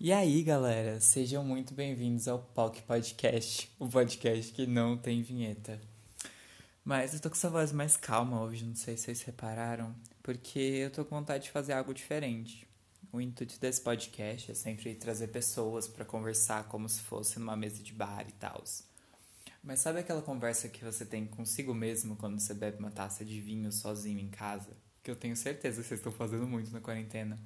E aí, galera, sejam muito bem-vindos ao POC Podcast, o podcast que não tem vinheta. Mas eu tô com essa voz mais calma hoje, não sei se vocês repararam, porque eu tô com vontade de fazer algo diferente. O intuito desse podcast é sempre trazer pessoas para conversar como se fosse numa mesa de bar e tal. Mas sabe aquela conversa que você tem consigo mesmo quando você bebe uma taça de vinho sozinho em casa? Que eu tenho certeza que vocês estão fazendo muito na quarentena.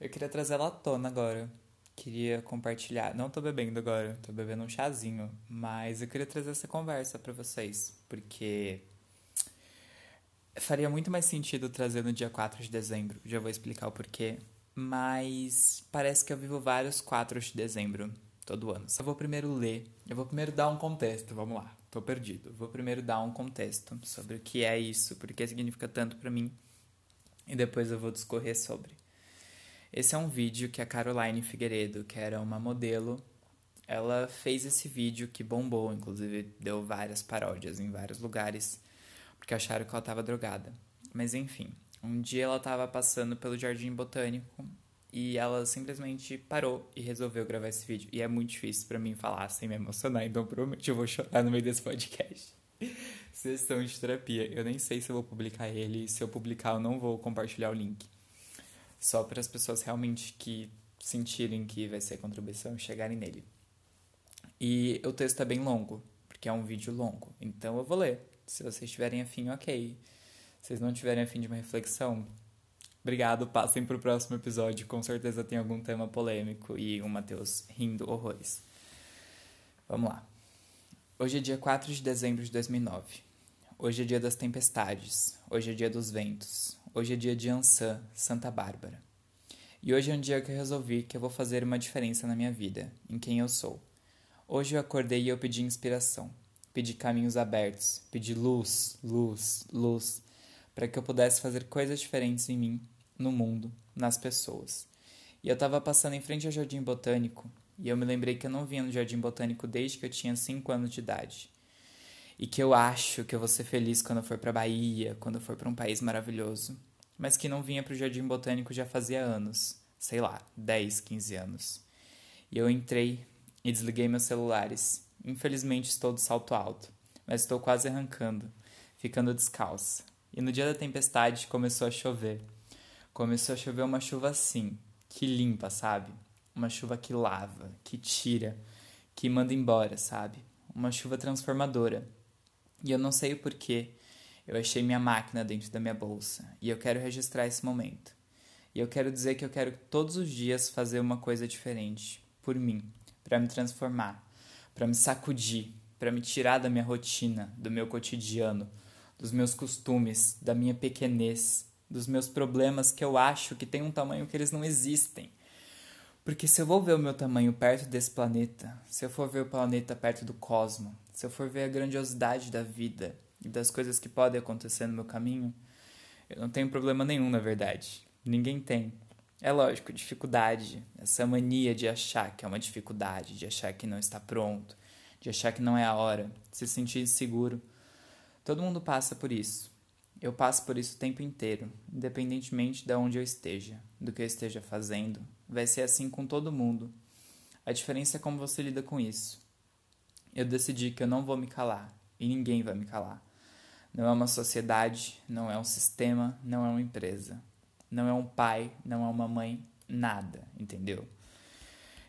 Eu queria trazer ela à tona agora. Queria compartilhar. Não tô bebendo agora, tô bebendo um chazinho. Mas eu queria trazer essa conversa para vocês. Porque faria muito mais sentido trazer no dia 4 de dezembro. Já vou explicar o porquê. Mas parece que eu vivo vários 4 de dezembro todo ano. Eu vou primeiro ler, eu vou primeiro dar um contexto, vamos lá. Tô perdido. Vou primeiro dar um contexto sobre o que é isso, por que significa tanto para mim. E depois eu vou discorrer sobre. Esse é um vídeo que a Caroline Figueiredo, que era uma modelo, ela fez esse vídeo que bombou, inclusive deu várias paródias em vários lugares, porque acharam que ela estava drogada. Mas enfim, um dia ela estava passando pelo Jardim Botânico e ela simplesmente parou e resolveu gravar esse vídeo. E é muito difícil para mim falar sem me emocionar, então provavelmente eu vou chorar no meio desse podcast. Sessão de terapia. Eu nem sei se eu vou publicar ele, se eu publicar eu não vou compartilhar o link só para as pessoas realmente que sentirem que vai ser contribuição chegarem nele. E o texto é bem longo, porque é um vídeo longo, então eu vou ler. Se vocês tiverem afim, ok. Se vocês não tiverem afim de uma reflexão, obrigado, passem para o próximo episódio. Com certeza tem algum tema polêmico e o Matheus rindo horrores. Vamos lá. Hoje é dia 4 de dezembro de 2009. Hoje é dia das tempestades. Hoje é dia dos ventos. Hoje é dia de Ansan, Santa Bárbara. E hoje é um dia que eu resolvi que eu vou fazer uma diferença na minha vida, em quem eu sou. Hoje eu acordei e eu pedi inspiração, pedi caminhos abertos, pedi luz, luz, luz, para que eu pudesse fazer coisas diferentes em mim, no mundo, nas pessoas. E eu estava passando em frente ao Jardim Botânico e eu me lembrei que eu não vinha no Jardim Botânico desde que eu tinha 5 anos de idade e que eu acho que eu vou ser feliz quando eu for para Bahia, quando eu for para um país maravilhoso, mas que não vinha para o Jardim Botânico já fazia anos, sei lá, 10, 15 anos. E eu entrei e desliguei meus celulares. Infelizmente estou de salto alto, mas estou quase arrancando, ficando descalça. E no dia da tempestade começou a chover. Começou a chover uma chuva assim, que limpa, sabe? Uma chuva que lava, que tira, que manda embora, sabe? Uma chuva transformadora e eu não sei o porquê. Eu achei minha máquina dentro da minha bolsa e eu quero registrar esse momento. E eu quero dizer que eu quero todos os dias fazer uma coisa diferente por mim, para me transformar, para me sacudir, para me tirar da minha rotina, do meu cotidiano, dos meus costumes, da minha pequenez, dos meus problemas que eu acho que tem um tamanho que eles não existem. Porque se eu vou ver o meu tamanho perto desse planeta, se eu for ver o planeta perto do cosmo, se eu for ver a grandiosidade da vida e das coisas que podem acontecer no meu caminho, eu não tenho problema nenhum, na verdade. Ninguém tem. É lógico, dificuldade, essa mania de achar que é uma dificuldade, de achar que não está pronto, de achar que não é a hora, se sentir inseguro. Todo mundo passa por isso. Eu passo por isso o tempo inteiro, independentemente de onde eu esteja, do que eu esteja fazendo. Vai ser assim com todo mundo. A diferença é como você lida com isso. Eu decidi que eu não vou me calar e ninguém vai me calar. Não é uma sociedade, não é um sistema, não é uma empresa, não é um pai, não é uma mãe, nada, entendeu?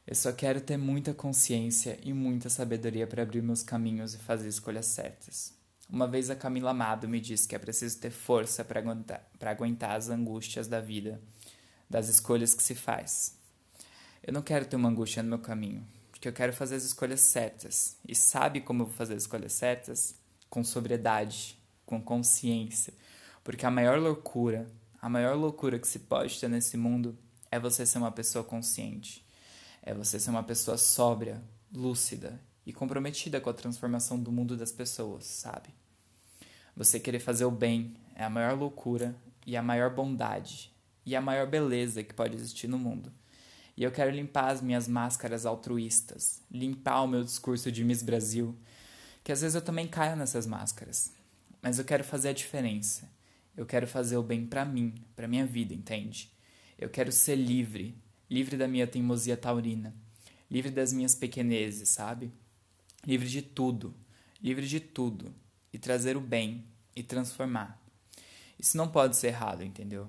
Eu só quero ter muita consciência e muita sabedoria para abrir meus caminhos e fazer escolhas certas. Uma vez a Camila Amado me disse que é preciso ter força para aguentar, aguentar as angústias da vida, das escolhas que se faz. Eu não quero ter uma angústia no meu caminho, porque eu quero fazer as escolhas certas. E sabe como eu vou fazer as escolhas certas? Com sobriedade, com consciência. Porque a maior loucura, a maior loucura que se pode ter nesse mundo é você ser uma pessoa consciente. É você ser uma pessoa sóbria, lúcida e comprometida com a transformação do mundo das pessoas, sabe? Você querer fazer o bem é a maior loucura e a maior bondade e a maior beleza que pode existir no mundo. E eu quero limpar as minhas máscaras altruístas, limpar o meu discurso de Miss Brasil, que às vezes eu também caio nessas máscaras. Mas eu quero fazer a diferença. Eu quero fazer o bem para mim, para minha vida, entende? Eu quero ser livre. livre da minha teimosia taurina, livre das minhas pequenezes, sabe? Livre de tudo, livre de tudo, e trazer o bem e transformar. Isso não pode ser errado, entendeu?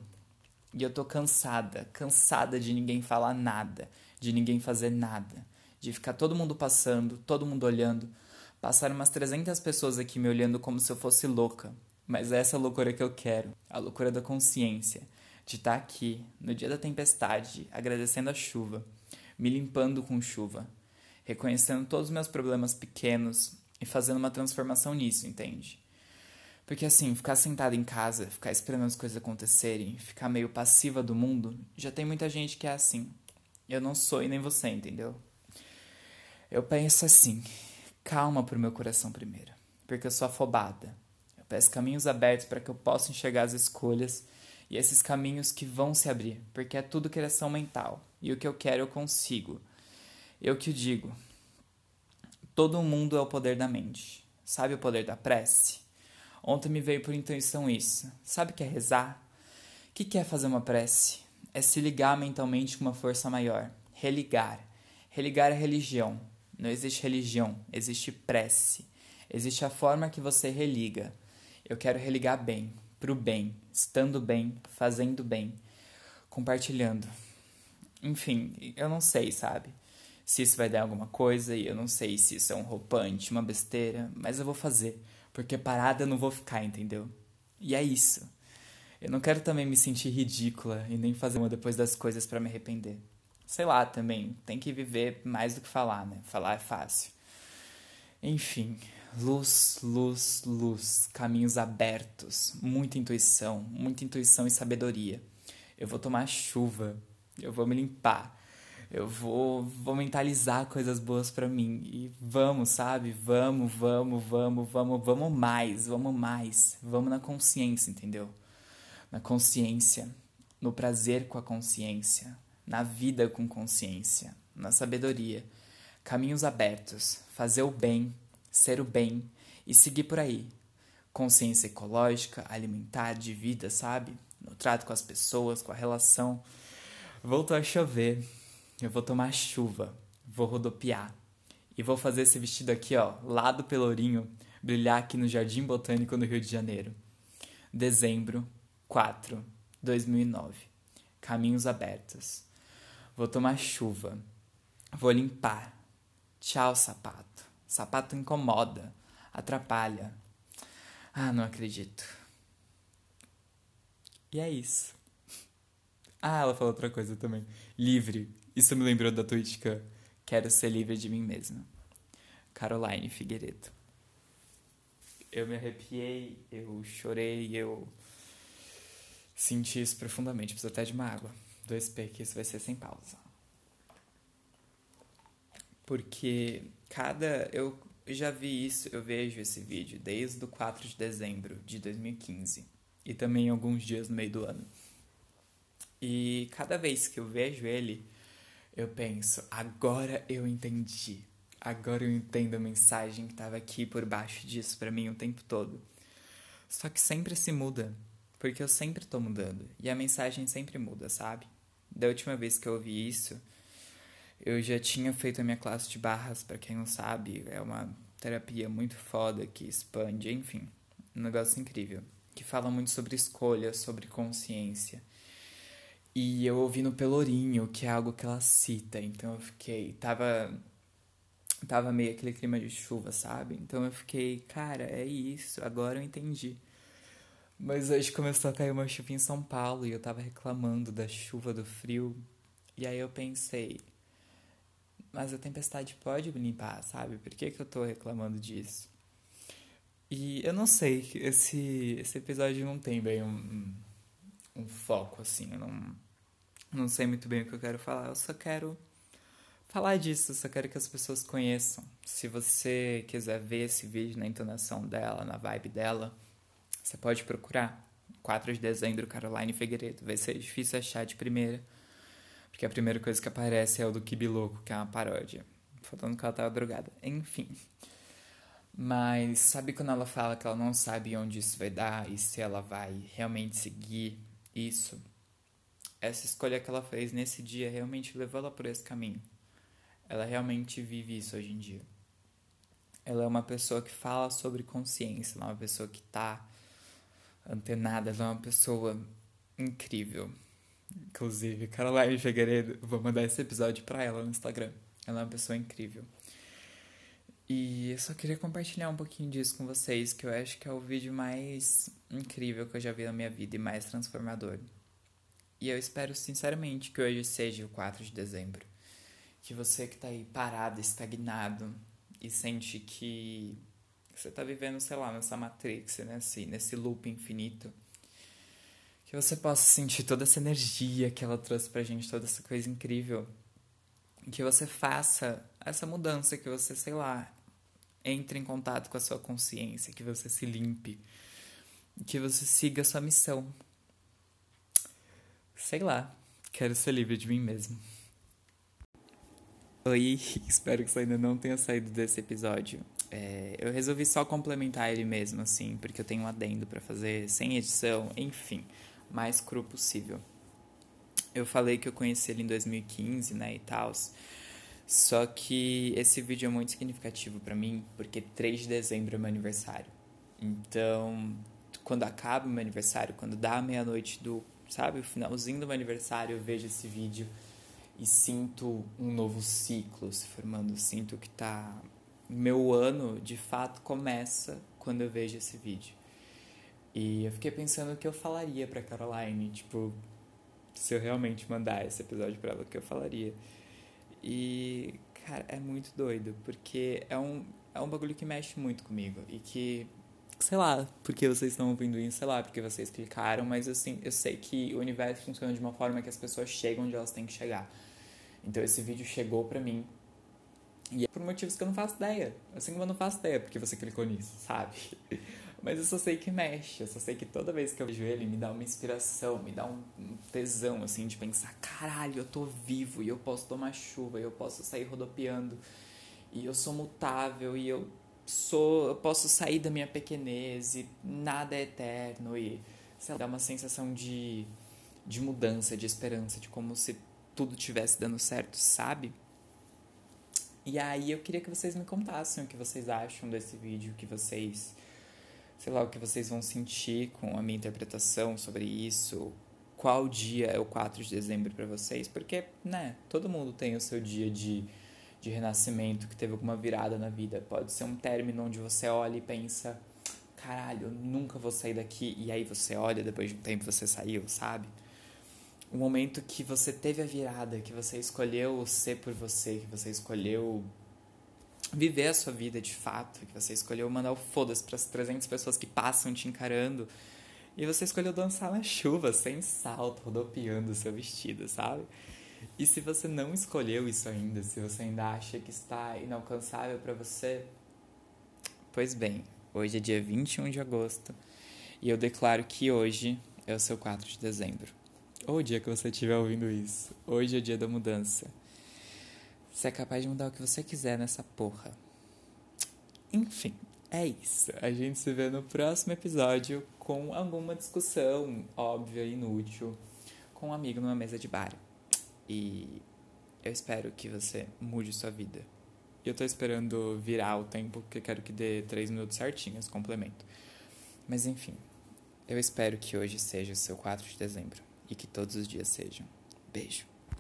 E eu tô cansada, cansada de ninguém falar nada, de ninguém fazer nada, de ficar todo mundo passando, todo mundo olhando. Passaram umas 300 pessoas aqui me olhando como se eu fosse louca, mas é essa loucura que eu quero, a loucura da consciência, de estar tá aqui, no dia da tempestade, agradecendo a chuva, me limpando com chuva, reconhecendo todos os meus problemas pequenos e fazendo uma transformação nisso, entende? Porque assim, ficar sentada em casa, ficar esperando as coisas acontecerem, ficar meio passiva do mundo, já tem muita gente que é assim. Eu não sou e nem você, entendeu? Eu penso assim, calma pro meu coração primeiro, porque eu sou afobada. Eu peço caminhos abertos para que eu possa enxergar as escolhas e esses caminhos que vão se abrir, porque é tudo criação mental. E o que eu quero eu consigo. Eu que digo. Todo mundo é o poder da mente. Sabe o poder da prece? Ontem me veio por intuição isso. Sabe o que é rezar? O que é fazer uma prece? É se ligar mentalmente com uma força maior. Religar. Religar a religião. Não existe religião, existe prece. Existe a forma que você religa. Eu quero religar bem, pro bem, estando bem, fazendo bem, compartilhando. Enfim, eu não sei, sabe? Se isso vai dar alguma coisa e eu não sei se isso é um roupante, uma besteira, mas eu vou fazer porque parada eu não vou ficar, entendeu? E é isso. Eu não quero também me sentir ridícula e nem fazer uma depois das coisas para me arrepender. Sei lá também, tem que viver mais do que falar, né? Falar é fácil. Enfim, luz, luz, luz, caminhos abertos, muita intuição, muita intuição e sabedoria. Eu vou tomar chuva, eu vou me limpar, eu vou, vou mentalizar coisas boas para mim. E vamos, sabe? Vamos, vamos, vamos, vamos, vamos mais, vamos mais. Vamos na consciência, entendeu? Na consciência, no prazer com a consciência, na vida com consciência, na sabedoria. Caminhos abertos, fazer o bem, ser o bem e seguir por aí. Consciência ecológica, alimentar, de vida, sabe? No trato com as pessoas, com a relação. Voltou a chover eu vou tomar chuva, vou rodopiar. E vou fazer esse vestido aqui, ó, lá do Pelourinho, brilhar aqui no Jardim Botânico no Rio de Janeiro. Dezembro 4, 2009. Caminhos abertos. Vou tomar chuva. Vou limpar. Tchau, sapato. Sapato incomoda, atrapalha. Ah, não acredito. E é isso. Ah, ela falou outra coisa também. Livre. Isso me lembrou da tuítica Quero ser livre de mim mesma. Caroline Figueiredo. Eu me arrepiei, eu chorei, eu senti isso profundamente. Preciso até de uma água. 2P, que isso vai ser sem pausa. Porque cada. Eu já vi isso, eu vejo esse vídeo desde o 4 de dezembro de 2015. E também alguns dias no meio do ano. E cada vez que eu vejo ele, eu penso, agora eu entendi. Agora eu entendo a mensagem que estava aqui por baixo disso para mim o tempo todo. Só que sempre se muda, porque eu sempre tô mudando e a mensagem sempre muda, sabe? Da última vez que eu ouvi isso, eu já tinha feito a minha classe de barras, para quem não sabe, é uma terapia muito foda que expande, enfim, um negócio incrível, que fala muito sobre escolha, sobre consciência. E eu ouvi no Pelourinho, que é algo que ela cita, então eu fiquei. Tava. Tava meio aquele clima de chuva, sabe? Então eu fiquei, cara, é isso, agora eu entendi. Mas hoje começou a cair uma chuva em São Paulo e eu tava reclamando da chuva, do frio. E aí eu pensei, mas a tempestade pode me limpar, sabe? Por que, que eu tô reclamando disso? E eu não sei, esse, esse episódio não tem bem um, um foco, assim. Eu não, não sei muito bem o que eu quero falar. Eu só quero falar disso, só quero que as pessoas conheçam. Se você quiser ver esse vídeo na entonação dela, na vibe dela, você pode procurar. 4 de dezembro, Caroline Figueiredo. Vai ser difícil achar de primeira, porque a primeira coisa que aparece é o do Kibi Louco, que é uma paródia. Falando que ela tava drogada. Enfim. Mas sabe quando ela fala que ela não sabe onde isso vai dar e se ela vai realmente seguir isso. essa escolha que ela fez nesse dia realmente levou ela por esse caminho. Ela realmente vive isso hoje em dia. Ela é uma pessoa que fala sobre consciência, ela é uma pessoa que tá antenada, ela é uma pessoa incrível. Inclusive, Caroline Figueiredo, vou mandar esse episódio pra ela no Instagram. Ela é uma pessoa incrível. E eu só queria compartilhar um pouquinho disso com vocês, que eu acho que é o vídeo mais incrível que eu já vi na minha vida e mais transformador. E eu espero sinceramente que hoje seja o 4 de dezembro. Que você que tá aí parado, estagnado e sente que você tá vivendo, sei lá, nessa matrix, nesse, nesse loop infinito, que você possa sentir toda essa energia que ela trouxe pra gente, toda essa coisa incrível. Que você faça essa mudança, que você, sei lá, entre em contato com a sua consciência, que você se limpe, que você siga a sua missão. Sei lá, quero ser livre de mim mesmo. Oi, espero que você ainda não tenha saído desse episódio. É, eu resolvi só complementar ele mesmo, assim, porque eu tenho um adendo para fazer, sem edição, enfim mais cru possível. Eu falei que eu conheci ele em 2015, né, e tal. Só que esse vídeo é muito significativo para mim, porque 3 de dezembro é meu aniversário. Então, quando acaba o meu aniversário, quando dá meia-noite do, sabe, o finalzinho do meu aniversário, eu vejo esse vídeo e sinto um novo ciclo se formando. Sinto que tá. Meu ano de fato começa quando eu vejo esse vídeo. E eu fiquei pensando o que eu falaria pra Caroline, tipo, se eu realmente mandar esse episódio pra ela, o que eu falaria. E, cara, é muito doido, porque é um, é um bagulho que mexe muito comigo e que, sei lá, porque vocês estão ouvindo isso, sei lá, porque vocês clicaram, mas assim, eu sei que o universo funciona de uma forma que as pessoas chegam onde elas têm que chegar. Então esse vídeo chegou pra mim e é por motivos que eu não faço ideia. Assim como eu não faço ideia porque você clicou nisso, sabe? Mas eu só sei que mexe, eu só sei que toda vez que eu vejo ele me dá uma inspiração, me dá um tesão, assim, de pensar: caralho, eu tô vivo e eu posso tomar chuva, e eu posso sair rodopiando, e eu sou mutável, e eu sou, eu posso sair da minha pequenez, e nada é eterno, e sei lá, dá uma sensação de, de mudança, de esperança, de como se tudo tivesse dando certo, sabe? E aí eu queria que vocês me contassem o que vocês acham desse vídeo, que vocês sei lá, o que vocês vão sentir com a minha interpretação sobre isso. Qual dia é o 4 de dezembro para vocês? Porque, né, todo mundo tem o seu dia de, de renascimento, que teve alguma virada na vida. Pode ser um término onde você olha e pensa, caralho, eu nunca vou sair daqui. E aí você olha, depois de um tempo você saiu, sabe? Um momento que você teve a virada, que você escolheu ser por você, que você escolheu viver a sua vida de fato, que você escolheu mandar o foda-se para as 300 pessoas que passam te encarando, e você escolheu dançar na chuva, sem salto, rodopiando o seu vestido, sabe? E se você não escolheu isso ainda, se você ainda acha que está inalcançável para você, pois bem, hoje é dia 21 de agosto e eu declaro que hoje é o seu 4 de dezembro. Ou o dia que você estiver ouvindo isso. Hoje é o dia da mudança. Você é capaz de mudar o que você quiser nessa porra. Enfim, é isso. A gente se vê no próximo episódio com alguma discussão óbvia, inútil, com um amigo numa mesa de bar. E eu espero que você mude sua vida. E eu tô esperando virar o tempo, porque quero que dê três minutos certinhos, complemento. Mas enfim, eu espero que hoje seja o seu 4 de dezembro e que todos os dias sejam. Beijo.